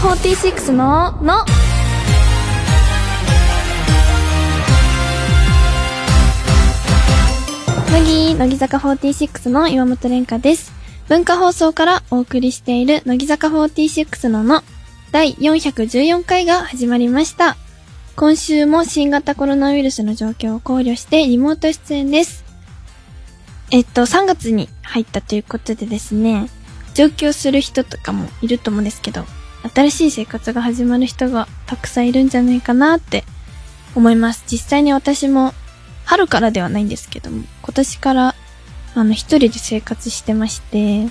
坂46の、の、乃木、乃木坂46の岩本蓮香です。文化放送からお送りしている乃木坂46のの、第414回が始まりました。今週も新型コロナウイルスの状況を考慮してリモート出演です。えっと、3月に入ったということでですね、上京する人とかもいると思うんですけど、新しい生活が始まる人がたくさんいるんじゃないかなって思います。実際に私も春からではないんですけども、今年からあの一人で生活してまして、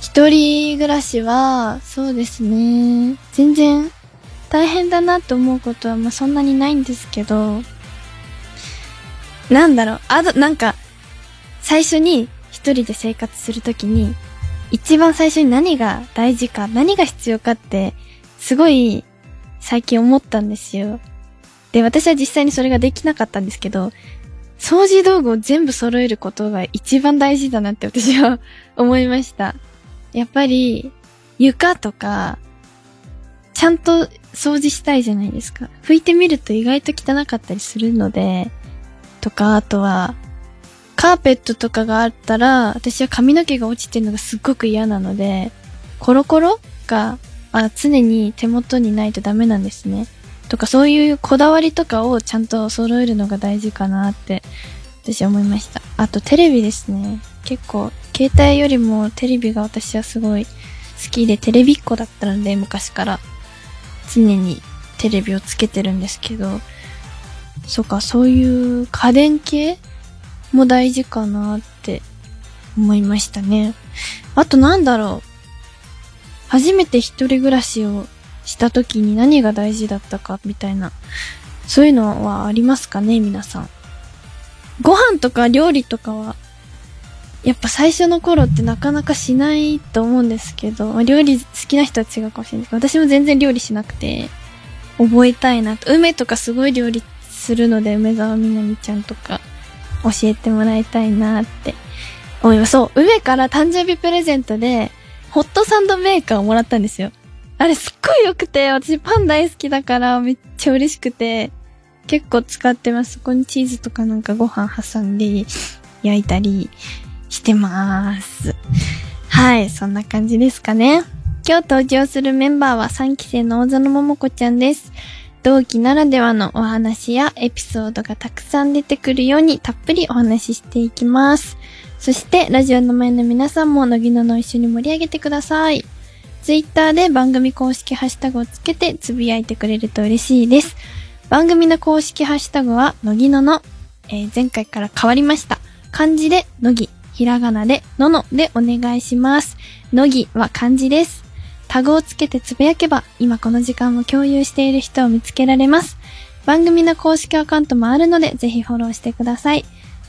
一人暮らしは、そうですね、全然大変だなと思うことはまあそんなにないんですけど、なんだろう、あと、なんか、最初に一人で生活するときに、一番最初に何が大事か、何が必要かって、すごい最近思ったんですよ。で、私は実際にそれができなかったんですけど、掃除道具を全部揃えることが一番大事だなって私は思いました。やっぱり、床とか、ちゃんと掃除したいじゃないですか。拭いてみると意外と汚かったりするので、とか、あとは、カーペットとかがあったら、私は髪の毛が落ちてるのがすっごく嫌なので、コロコロが、あ常に手元にないとダメなんですね。とかそういうこだわりとかをちゃんと揃えるのが大事かなって、私は思いました。あとテレビですね。結構、携帯よりもテレビが私はすごい好きで、テレビっ子だったので、昔から。常にテレビをつけてるんですけど、そうか、そういう家電系も大事かなって思いましたね。あとなんだろう。初めて一人暮らしをした時に何が大事だったかみたいな。そういうのはありますかね皆さん。ご飯とか料理とかは、やっぱ最初の頃ってなかなかしないと思うんですけど、料理好きな人は違うかもしれないですけど、私も全然料理しなくて、覚えたいなと。梅とかすごい料理するので、梅沢みなみちゃんとか教えてもらいたいなって思います。そう、梅から誕生日プレゼントで、ホットサンドメーカーをもらったんですよ。あれすっごい良くて、私パン大好きだからめっちゃ嬉しくて、結構使ってます。そこにチーズとかなんかご飯挟んで焼いたりしてます。はい、そんな感じですかね。今日登場するメンバーは3期生の大園桃子ちゃんです。同期ならではのお話やエピソードがたくさん出てくるようにたっぷりお話ししていきます。そして、ラジオの前の皆さんも、のぎのの一緒に盛り上げてください。ツイッターで番組公式ハッシュタグをつけてつぶやいてくれると嬉しいです。番組の公式ハッシュタグは、のぎのの、えー前回から変わりました。漢字で、のぎ、ひらがなで、ののでお願いします。のぎは漢字です。タグをつけてつぶやけば、今この時間を共有している人を見つけられます。番組の公式アカウントもあるので、ぜひフォローしてください。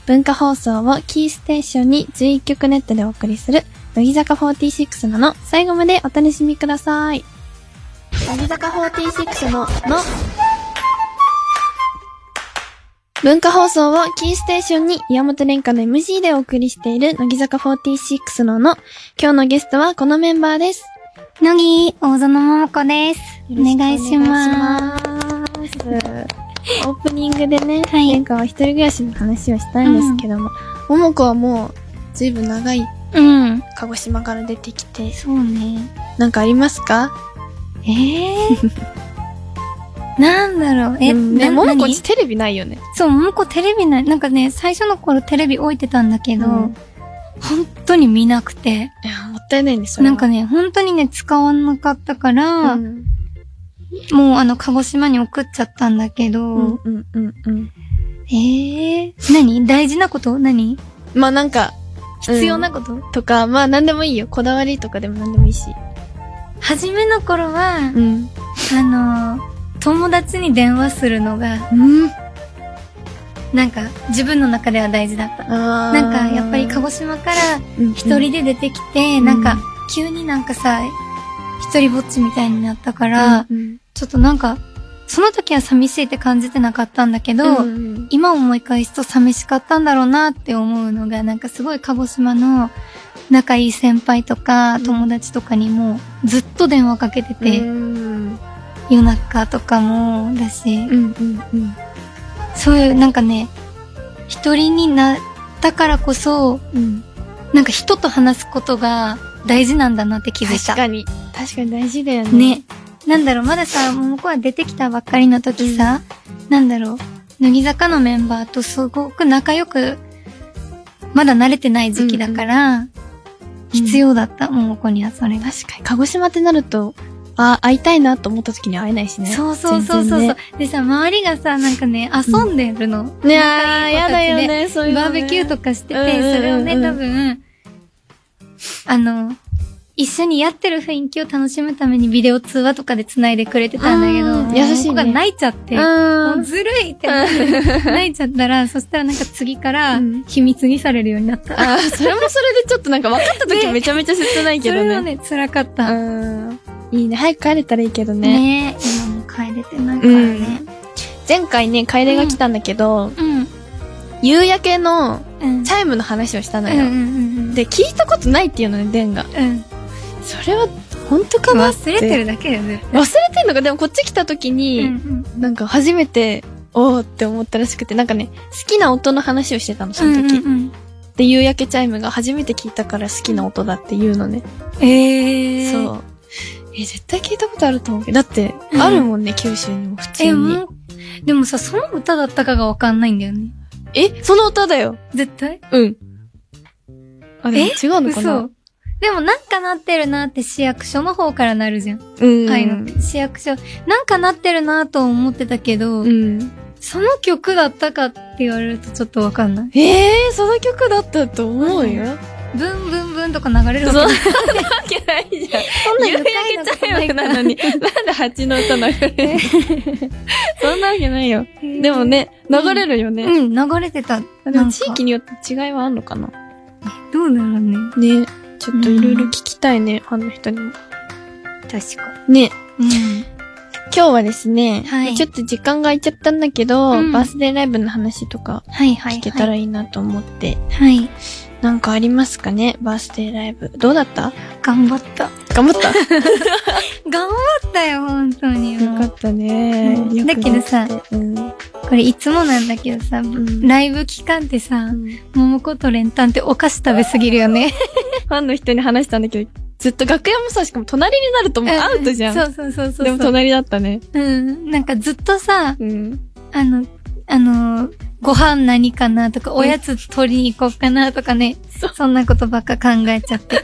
文化放送をキーステーションに11曲ネットでお送りする、乃木坂46のの、最後までお楽しみください。乃木坂46のの、文化放送をキーステーションに岩本蓮香の MC でお送りしている乃木坂46のの、今日のゲストはこのメンバーです。乃木、大園桃子です。お願いします。す。オープニングでね、はい蓮香は一人暮らしの話をしたんですけども、桃子はもう、ずいぶん長いうん。鹿児島から出てきて、そうね。なんかありますか？ええ なんだろう。え、うんね、な桃子何？ちテレビないよね。そう、桃子テレビない。なんかね、最初の頃テレビ置いてたんだけど、うん本当に見なくて。いや、もったいないね、それは。なんかね、本当にね、使わなかったから、うん、もうあの、鹿児島に送っちゃったんだけど、うん、うん、うん、うん。ええ何？大事なこと？何？まあなんか、必要なこと、とか、まあなんでもいいよ。こだわりとかでもなんでもいいし。初めの頃は、うん。あの、友達に電話するのが、うん。なんか、自分の中では大事だった。なんか、やっぱり鹿児島からうん一人で出てきて、ん。なんか、急になんかさ、一人ぼっちみたいになったから、うんちょっとなんか、その時は寂しいって感じてなかったんだけど、うんうん今思い返すと寂しかったんだろうなって思うのが、なんかすごい鹿児島の仲いい先輩とか友達とかにもずっと電話かけてて、うん。夜中とかもだし、うんうんうん。そういうなんかね、一人になったからこそ、うん。なんか人と話すことが大事なんだなって気づいた。確かに。確かに大事だよね。ね。なんだろう、まださ、桃子は出てきたばっかりの時さ、なんだろう、乃木坂のメンバーとすごく仲良く、まだ慣れてない時期だから、必要だった、桃子にはそれが。確かに。鹿児島ってなると、あ、会いたいなと思った時に会えないしね。そうそうそうそう。全然でさ、周りがさ、なんかね、遊んでるの。ね。ねあー、やだよね。ね、そういうのねバーベキューとかしてて、うんうんうんうんそれをね、多分、あの、一緒にやってる雰囲気を楽しむためにビデオ通話とかで繋いでくれてたんだけあど、ー優しいねが泣いちゃって、ずるいってなって、泣いちゃったら、そしたらなんか次からうん秘密にされるようになった。あー、それもそれでちょっとなんか分かった時ねめちゃめちゃ切ないけどね。それはね、辛かった。うん。いいね。早く帰れたらいいけどね。ね今も帰れてないからね。前回ね、楓が来たんだけど、うん。夕焼けのうん。チャイムの話をしたのよ。で、聞いたことないっていうのね、デンが。うん。それは、本当かな忘れてるだけだよね。忘れてんのか？でもこっち来た時うんに、うん。なんか初めて、おーって思ったらしくて、なんかね、好きな音の話をしてたの、その時。で、夕焼けチャイムが初めて聞いたから好きな音だって言うのね。ええー。そう。え、絶対聞いたことあると思うけど。だって、うんあるもんね、九州にも普通え、に。もう、でもさ、その歌だったかがわかんないんだよね。え、その歌だよ。絶対？うん。あ、でもえ？違うのかな？嘘。でもなんかなってるなって市役所の方からなるじゃん。うん。あの。市役所、なんかなってるなと思ってたけど、うん。その曲だったかって言われるとちょっとわかんない。ええー、その曲だったと思うよ。ブンブンブンとか流れるわそんなわけない。じゃん。そんな夕焼けチャイムなのに、なんで蜂の歌流れるの？そんなわけないよ。でもね、流れるよね。うん、流れてた。でなんかも地域によって違いはあんのかな？どうだろうね？ね。ちょっといろいろ聞きたいね、ファンの人にも。確かね。に。今日はですね、はいちょっと時間が空いちゃったんだけど、うんバースデーライブの話とか。聞けたらいいなと思って。はい。なんかありますかね？バースデーライブ。どうだった？頑張った。頑張った？頑張ったよ、本当に。よかったね。うんだけどさうん。これいつもなんだけどさ、んライブ期間ってさ、フ桃子とレンタンってお菓子食べすぎるよね。ァンの人に話したんだけど、ずっと楽屋もさ、しかも隣になるともうアウトじゃん。そうそうそうそう。でも隣だったね。うん。なんかずっとさ、うん。あの、あの、ご飯何かなとか、おやつ取りに行こうかなとかね。そんなことばっか考えちゃって。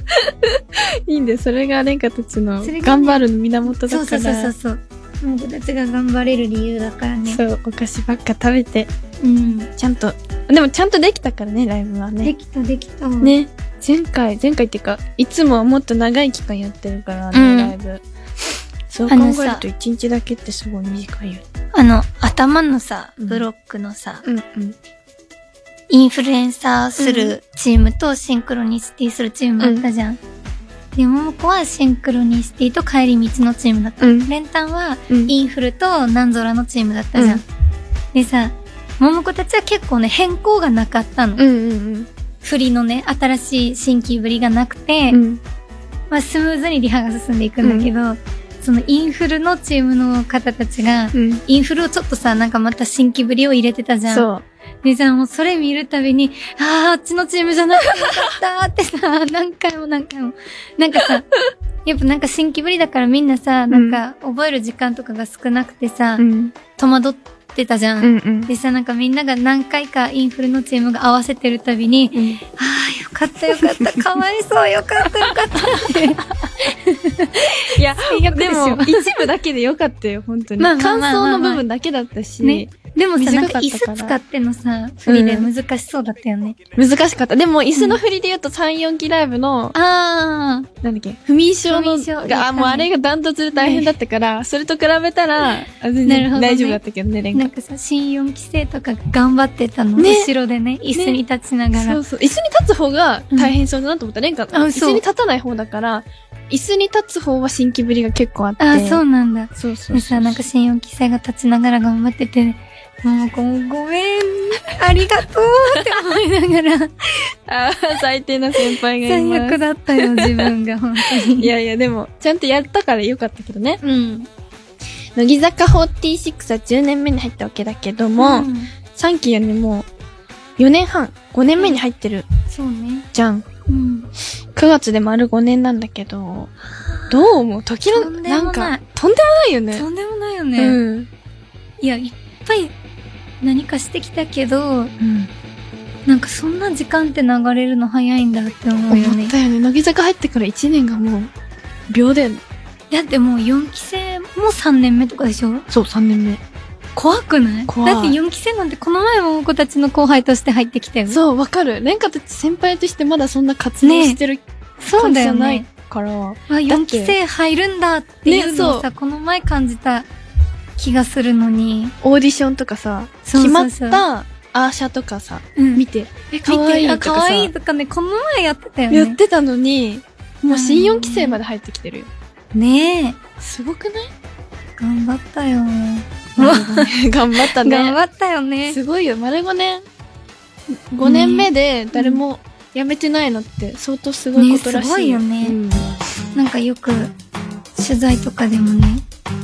いいんで、それがレンカたちの頑張るの源だそうそうから。そうそう。僕たちが頑張れる理由だからね。そう、お菓子ばっか食べて、うん。ちゃんと、でもちゃんとできたからね、ライブはね。できたできた。。ね。前回、前回っていうか、いつもはもっと長い期間やってるからね、うんライブ。そう考えると一日だけってすごい短いよね。あの、頭のさ、うんブロックのさ、うんうん。インフルエンサーするチームとシンクロニシティするチームあったじゃん。で、桃子はシンクロニシティと帰り道のチームだった。うんレンタンはうんインフルと南空のチームだったじゃん。うんでさ、桃子たちは結構ね、変更がなかったの。うんうん振りのね、新しい新規ぶりがなくて、うん。うん。まあスムーズにリハが進んでいくんだけど、そのインフルのチームの方たちが、うん。インフルをちょっとさ、なんかまた新規ぶりを入れてたじゃん。そう。で、じゃあもうそれ見るたびに、ああ、あっちのチームじゃなかったってさ、何回も何回も。なんかさ、やっぱなんか新規ぶりだからみんなさ、なんか覚える時間とかが少なくてさ、うん。戸惑ってたじゃん。うんうん。でさ、なんかみんなが何回かインフルのチームが合わせてるたびに、うんああ、よかったよかった、かわいそう、よかったよかったって。いや、でも、一部だけでよかったよ、本当に。まあまあ感まあまあ。まあ想の部分だけだったし、ねでもさ、短なんか椅子使ってのさ、振りで難しそうだったよね。難しかった。でも、椅子の振りで言うと3、4期ライブの、ああ、なんだっけ、不眠症のが、あ、もうあれがダントツで大変だったから、それと比べたら、あ全然大丈夫だったけどね、レンカ。なんかさ、新4期生とかが頑張ってたの、ね後ろでね、椅子に立ちながら。そうそう。椅子に立つ方が大変そうだなと思った。レンカ、あ椅子に立たない方だから、椅子に立つ方は新規ぶりが結構あって。ああ、そうなんだ。そうそうそう。でさ、なんか新4期生が立ちながら頑張ってて、もうごごめん、ありがとうって思いながら、ああ、最低な先輩がいます。最悪だったよ、自分が、本当に。いやいや、でも、ちゃんとやったからよかったけどね。うん。乃木坂46は10年目に入ったわけだけども、うん3期よりも4年半、5年目に入ってるそうね。じゃん。うん。9月で丸5年なんだけど、どう思う？時の、なんか、とんでもないよね。とんでもないようね。ん。いや、いっぱい何かしてきたけど、うん。なんかそんな時間って流れるの早いんだって思うよね思っ。たよね。乃木坂入ってから1年がもう、秒で、だってもう4期生も3年目とかでしょ？そう、3年目。怖くない？怖いだって4期生なんてこの前も子たちの後輩として入ってきたよ。そう、わかる。レンカたち先輩としてまだそんな活動してるそう感じだよじゃないね。から、あ、4期生入るんだっていうのをねさ、この前感じた気がするのに。オーディションとかさ、そうそうそう決まったアーシャとかさ、うん見て、え、見かわいいとかさ、可愛いとかね、この前やってたよね。やってたのに、もう新4期生まで入ってきてるよ。ねえ。すごくない？頑張ったよ。頑張ったね。頑張ったよね。すごいよ、丸5年。5年目で誰も辞めてないのって相当すごいことらしい。ねすごいよねうんなんかよく、取材とかでもね。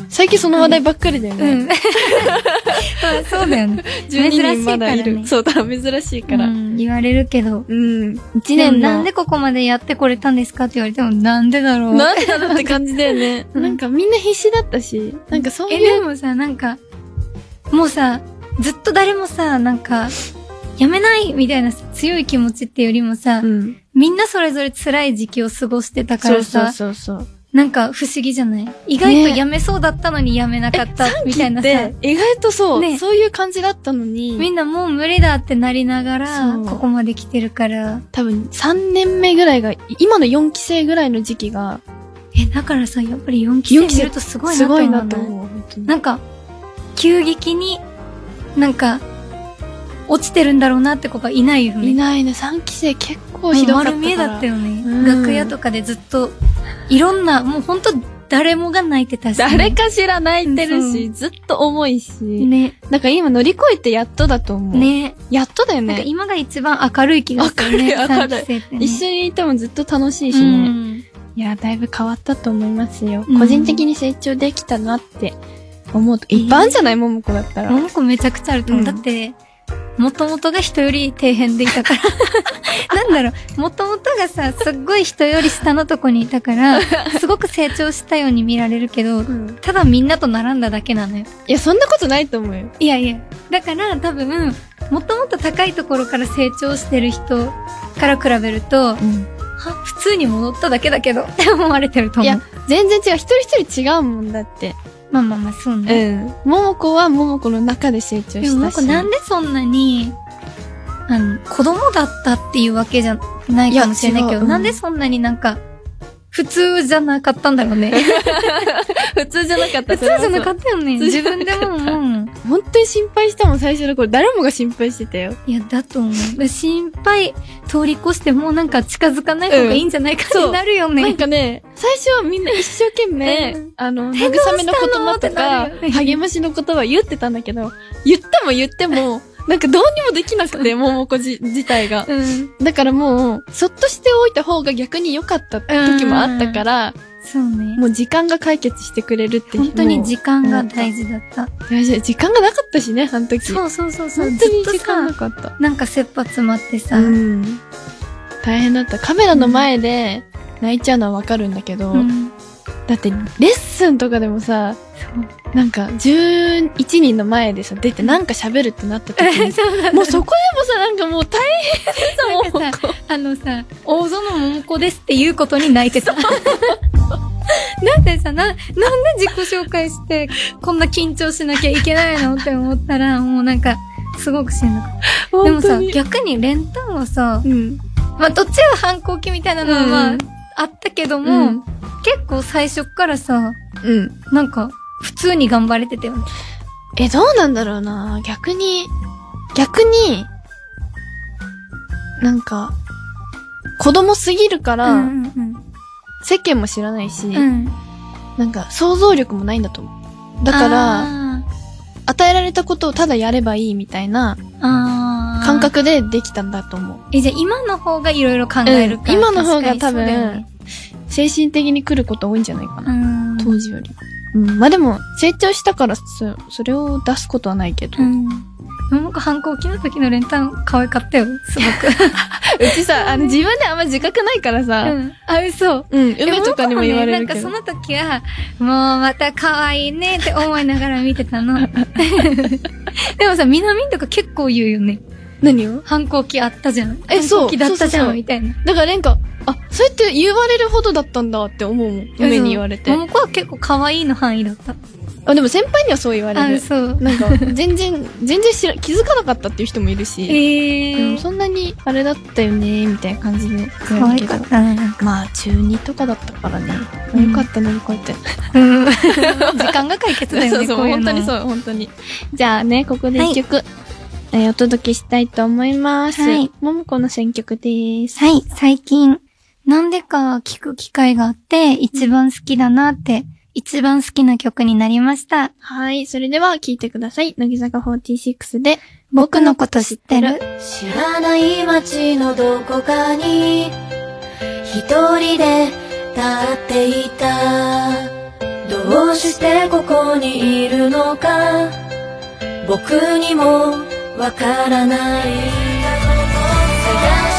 最近その話題ばっかりだよね。うん。まあそうだよね。12人まだいる。珍しいからねそうだ、珍しいから。ううん。ん言われるけど。1で年の。もなんでここまでやってこれたんですかって言われても、なんでだろう。なんでだろうって感じだよね。うんなんかみんな必死だったし、なんかそうえ、いう。でもさ、なんか、もうさ、ずっと誰もさ、なんか、やめないみたいなさ強い気持ちってよりもさ、うん。みんなそれぞれ辛い時期を過ごしてたからそうそうさ、そうそう。なんか不思議じゃない？意外とねやめそうだったのにやめなかった、みたいなさで、、意外とそう、ねそういう感じだったのに、みんなもう無理だってなりながらここまで来てるから、多分3年目ぐらいが、今の4期生ぐらいの時期が、え、だからさ、やっぱり4期生見るとすごいなすごいと思うなと思う。なんか、急激に、なんか、落ちてるんだろうなって子がいないよね。いないね。3期生結構ひどかったから。丸見えだったよね。うん楽屋とかでずっと、いろんな、もうほんと誰もが泣いてたし、誰かしら泣いてるし、そずっと重いし。ね。だから今乗り越えてやっとだと思う。。ね。やっとだよなんかね。今が一番明るい気がするね。明るい明るいね。一緒にいてもずっと楽しいしうね。ん。いや、だいぶ変わったと思いますよ。うん個人的に成長できたなって思うと。いっぱいあるんじゃない？ももこだったら。ももこめちゃくちゃあると思う。うんだって、もともとが人より底辺でいたから。なんだろう、もともとがさ、すっごい人より下のとこにいたから、すごく成長したように見られるけど、うんただみんなと並んだだけなのよ。いや、そんなことないと思うよ。いやいや。だから多分、もともと高いところから成長してる人から比べると、は、普通に戻っただけだけどって思われてると思う。いや、全然違う。一人一人違うもんだって。まあまあまあ、そううね。ん。ももこはももこの中で成長したし。でもなんかなんでそんなに、あの、子供だったっていうわけじゃないかもしれないけど、うんなんでそんなになんか、普通じゃなかったんだろうね。普通じゃなかった。普通じゃなかっったよね。自分でも思うもん。た。本当に心配したもん、最初の頃。誰もが心配してたよ。いや、だと思う。で心配通り越してもうなんか近づかない方がいいんじゃないかうんってなるよね。なんかね、最初はみんな一生懸命、うんあの、え慰めの言葉とか励ましの言葉言ってたんだけど、言っても言っても、なんかどうにもできなくて、ももこじ自体が。うん。だからもう、そっとしておいた方が逆に良かった時もあったから、そうね。もう時間が解決してくれるって本当に時間が大事だった。大事時間がなかったしね、あの時。そうそうそうそう。本当に時間なさ、かった。なんか切羽詰まってさ、うん。大変だった。カメラの前で泣いちゃうのはわかるんだけど、うんだってレッスンとかでもさ、なんか11人の前でさ、出てなんか喋るってなった時に、もうそこでもさ、なんかもう大変さ、もう。なんかあのさ、大園桃子ですっていうことに泣いてた。なんでさ、な、なんで自己紹介して、こんな緊張しなきゃいけないのって思ったら、もうなんか、すごくしんどかった。でもさ、逆にレンタンはさ、うん。まあ、どっちが反抗期みたいなのは、まあ、うん。あったけども、うん結構最初っからさ、うん。なんか、普通に頑張れてたよね。え、どうなんだろうな逆に、逆に、なんか、子供すぎるから、うんうん世間も知らないし、うん。うん。なんか想像力もないんだと思う。だから、あ与えられたことをただやればいいみたいな感。覚でできたんだと思う。え、じゃあ今の方がいろいろ考えるから、うん今の方が確かにそうだよね精神的に来ること多いんじゃないかな。うん。当時より。うん。まあでも、成長したからそ、それを出すことはないけど。う。うんなんか反抗期の時の練炭可愛かったよ、すご ちさ、あの、自分であんま自覚ないからく。さ、うん。あ、嘘。うん、梅とかにも言われるけど。でもなんかその時は、もうまた可愛いねって思いながら見てたの。でもさ、みなみんとか結構言うよね。何を？反抗期あったじゃん。えそう反抗期だったじゃ、んみたいな。だからなんか、あ、そうやって言われるほどだったんだって思うもん。梅に言われて。桃子は結構可愛いの範囲だった。あ、でも先輩にはそう言われあ、る。そう。なんか、全然、全然知ら、気づかなかったっていう人もいるし。えうん、ー。そんなにあれだったよね、みたいな感じで言可愛かっ。たな。なんかまあ、中2とかだったからね。うんよかった乗り越えて。うん。時間が解決だよね、そうそう、こいの本当にそう、本当に。じゃあね、ここで一曲、えーお届けしたいと思います。はいももこの選曲です。はい、最近、なんでか聞く機会があって、一番好きだなって、一番好きな曲になりました。はい、それでは聴いてください。乃木坂46で、僕のこと知ってる？知らない街のどこかに一人で立っていたどうしてここにいるのか僕にもわからない探し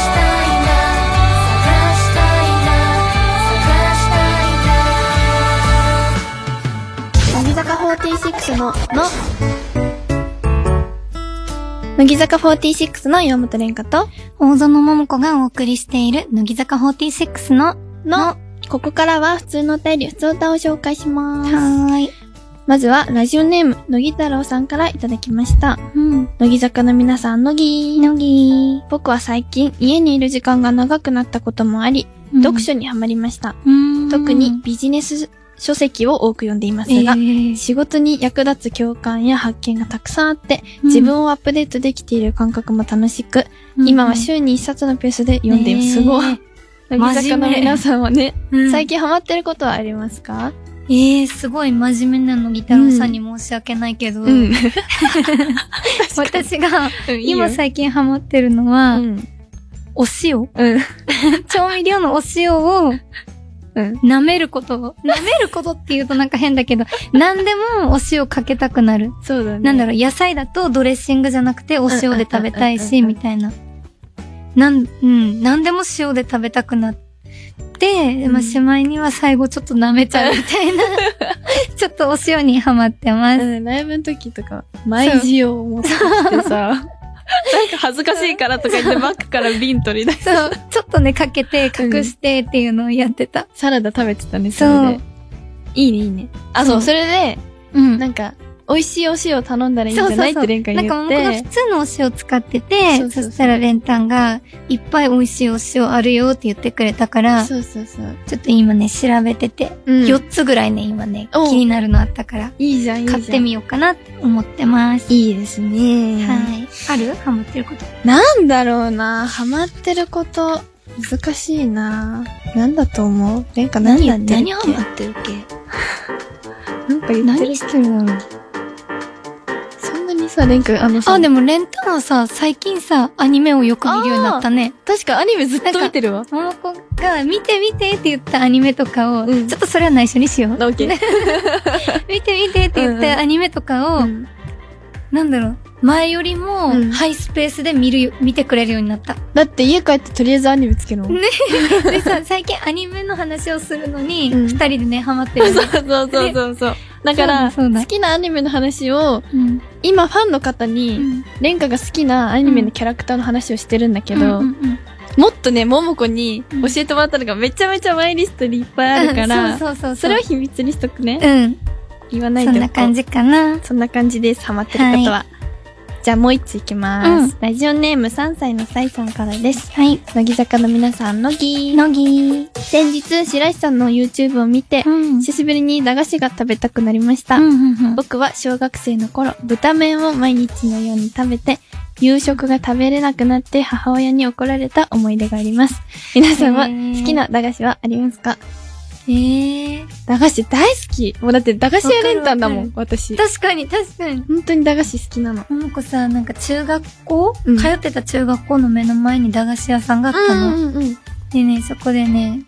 46の、の、乃木坂46の岩本蓮香と、大園桃子がお送りしている、乃木坂46の、の、ここからは普通のお便り、普通歌を紹介します。はーい。まずは、ラジオネーム、乃木太郎さんからいただきました。うん。乃木坂の皆さん、乃木乃木僕は最近、家にいる時間が長くなったこともあり、読書にハマりました。うん特に、ビジネス書籍を多く読んでいますが、えー仕事に役立つ共感や発見がたくさんあって、自分をアップデートできている感覚も楽しく、今は週に一冊のペースで読んでいます。すごい。乃木坂の皆さんはね、うん最近ハマってることはありますか？ええー、すごい真面目なのギタロさんに申し訳ないけど、うん。私が今さ、最近ハマってるのは、うん。お塩うん。調味料のお塩をうん。舐めることを、舐めることって言うとなんか変だけど、何でもお塩かけたくなる。そうだね。なんだろう、野菜だとドレッシングじゃなくてお塩で食べたいし、うんうんうんうんみたいな。なん、うん、何でも塩で食べたくなって、まあ、しまいには最後ちょっと舐めちゃうみたいな、ちょっとお塩にハマってます。うん、ライブの時とか、毎時を持ってきてさ、なんか恥ずかしいからとか言ってバッグから瓶取り出しそう、ちょっとね、かけて隠してっていうのをやってた。サラダ食べてたね、それで。いいね、いいね。あ、そうそう、それで、うん。なんか、美味しいお塩頼んだらいいんじゃない？ってレンカなん言っかもうこの普て。通のお塩使ってて、そしたらレンタンが、いっぱい美味しいお塩あるよって言ってくれたから、ちそうそうそう。ょっと今ね、調べてて、うん4つぐらいね、今ね、お気になるのあったから、いいじゃん、いいじゃん。買ってみようかなって思ってます。いいですね。はい。ある？ハマってること？なんだろうなハマってること、難しいななんだと思う？レンカ何言ってるっけ？何ハマってるっけ？なんか言ってる何してるだろう。さ、レンカ、あのさ、あ、でもレンタンはさ、最近さ、アニメをよく見るようになったね。確かアニメずっと見てるわ。ももこが、見て見てって言ったアニメとかを、うんちょっとそれは内緒にしよう。オッケー。見て見てって言っうんうんたアニメとかを、うんなんだろう、前よりもうんハイスペースで見るよ、見てくれるようになった。だって家帰ってとりあえずアニメつけるもん。ね でさ、最近アニメの話をするのに、うん二人でね、ハマってる。そうそうそうそう。だから、好きなアニメの話を、うん。今ファンの方うに、んレンカが好きなアニメのキャラクターの話をしてるんだけど、もっとね、ももこにうん教えてもらったのがめちゃめちゃマイリストにいっぱいあるから、そうそうそう。それは秘密にしとくね。うん。言わないでそんな感じかな。そんな感じです。ハマってる方は。じゃあもう一ついきます。ラジオネーム3歳のサイさんからです。はい。乃木坂の皆さん、乃木。乃木。先日、白石さんの YouTube を見て、うん。久しぶりに駄菓子が食べたくなりました。うんうんうん僕は小学生の頃、豚麺を毎日のように食べて、夕食が食べれなくなって母親に怒られた思い出があります。皆さんは好きな駄菓子はありますか？へえ。駄菓子大好き。もうだって駄菓子屋連単だもわん、私。確かに、確かに。本当に駄菓子好きなの。ももこさ、なんか中学校、うん通ってた中学校の目の前に駄菓子屋さんがあったの。うんうん。でね、そこでね、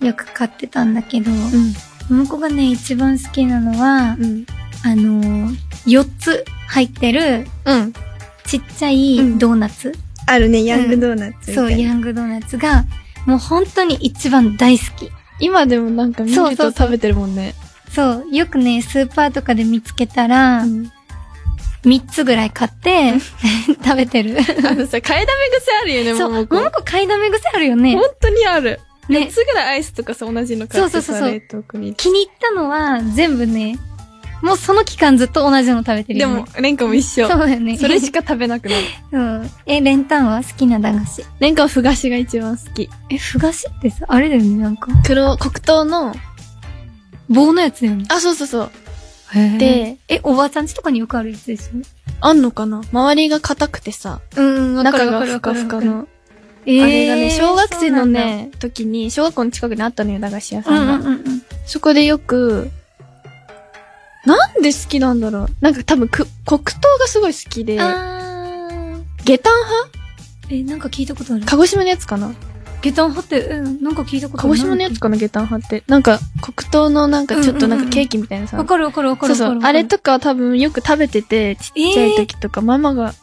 よく買ってたんだけど、うん。ももこがね、一番好きなのは、うん。あのー、4つ入ってるうん。ちっちゃいうんドーナツ。あるね、ヤングドーナツ。そう、ヤングドーナツが、もう本当に一番大好き。今でもなんか見ると食べてるもんね。そう、よくね、スーパーとかで見つけたら、うん。3つぐらい買って、食べてる。あのさ、買いだめ癖あるよね、そう、ももこ。ももこ買いだめ癖あるよね本。当にある。ね4つぐらいアイスとかさ、同じの買ってさ、そうそうそうそう。気に入ったのは、全部ね、もうその期間ずっと同じの食べてるよ、ね。でも、レンカも一緒。そうだよね。それしか食べなくなる。うん。え、レンタンは好きな駄菓子？レンカはふ菓子が一番好き。え、ふ菓子ってさ、あれだよね、なんか。黒、黒糖の、棒のやつだよね。あ、そうそうそう。で、で、え、おばあちゃんちとかによくあるやつですよね。あんのかな？周りが硬くてさ、うん、中がふかふかの。えーあれがね、小学生の、ね、時に、小学校の近くにあったのよ、駄菓子屋さんが。うんうんうん。そこでよく、なんで好きなんだろうなんか多分く、黒糖がすごい好きで、あー。下駄派？え、なんか聞いたことある鹿児島のやつかな？下駄派って、うん、なんか聞いたことある。鹿児島のやつかな？下駄派って。なんか、黒糖のなんかちょっとなんかケーキみたいなさ。わかるわかるわかるわかる。そうそう。あれとかは多分よく食べてて、ちっちゃい時とか、ママが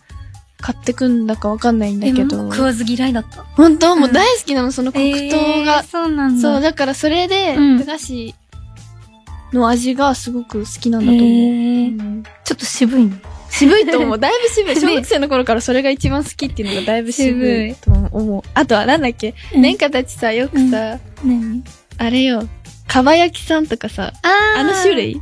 買ってくんだかわかんないんだえ、けど。食わず嫌いだった。本当？もう大好きなの、その黒糖えーが。そうなんだ。そう、だからそれで、うん駄菓子の味がすごく好きなんだと思う。へーうんちょっと渋いね。渋いと思う。だいぶ渋い。ね小学生の頃からそれが一番好きっていうのがだいぶ渋渋いいと思う。あとはなんだっけ？年花たちさ、よくさ、何？あれよ、かば焼きさんとかさ、あーあの種類？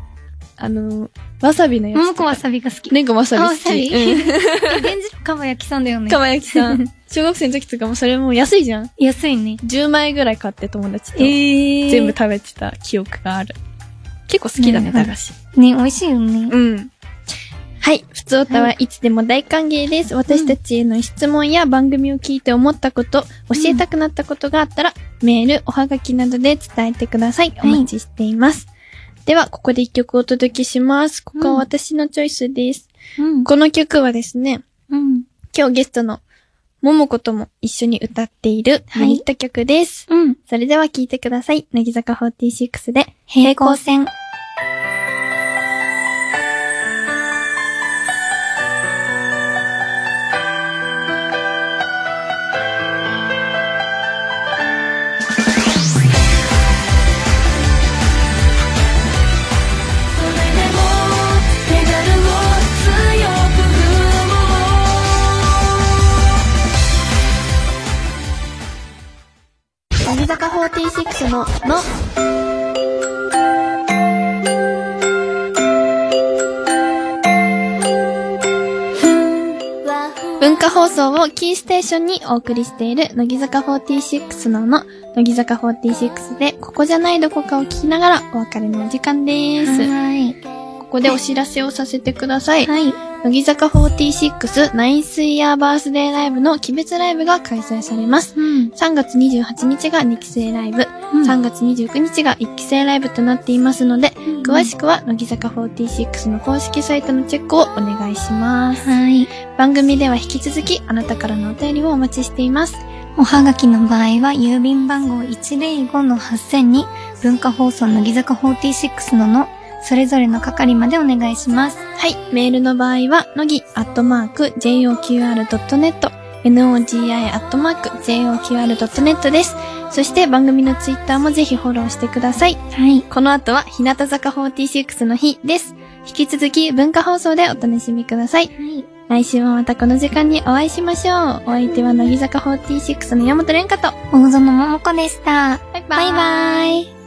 あの、わさびのやつ。ももこわさびが好き。ねんこわさび好き。あわさびうん。え、電磁かば焼きさんだよね。かば焼きさん。小学生の時とかもそれも安いじゃん。安いね。10枚ぐらい買って友達とえ全部食べてた記憶がある。結構好きだね、ね駄菓子。ね、美味しいよね。うん。はい。普通歌はいつでも大歓迎です。私たちへの質問や番組を聞いて思ったこと、教えたくなったことがあったら、メール、おはがきなどで伝えてください。おはい待ちしています。では、ここで一曲お届けします。ここは私のチョイスです。うん。この曲はですね、うん。今日ゲストのももことも一緒に歌っているはいユニット曲です。うん。それでは聴いてください。乃木坂46で平行線。そ46のの文化放送をキーステーションにお送りしている乃木坂46のの乃木坂46でここじゃないどこかを聞きながらお別れのお時間です。はい。ここでお知らせをさせてください。はい。乃木坂46ナインスイヤーバースデーライブの鬼別ライブが開催されます。うん。3月28日が2期生ライブ、うん3月29日が1期生ライブとなっていますので、詳しくは乃木坂46の公式サイトのチェックをお願いします。はい。番組では引き続きあなたからのお便りをお待ちしています。おはがきの場合は、郵便番号105-8000に、文化放送乃木坂46のの、それぞれの係までお願いします。はい。メールの場合は、のぎアットマーク JOQR.net、NOGI アットマーク JOQR.net です。そして番組のツイッターもぜひフォローしてください。はい。この後は日向坂46の日です。引き続き文化放送でお楽しみください。はい。来週もまたこの時間にお会いしましょう。お相手は乃木坂46の山本蓮香と、大園桃子でした。バイバイ。バイバイ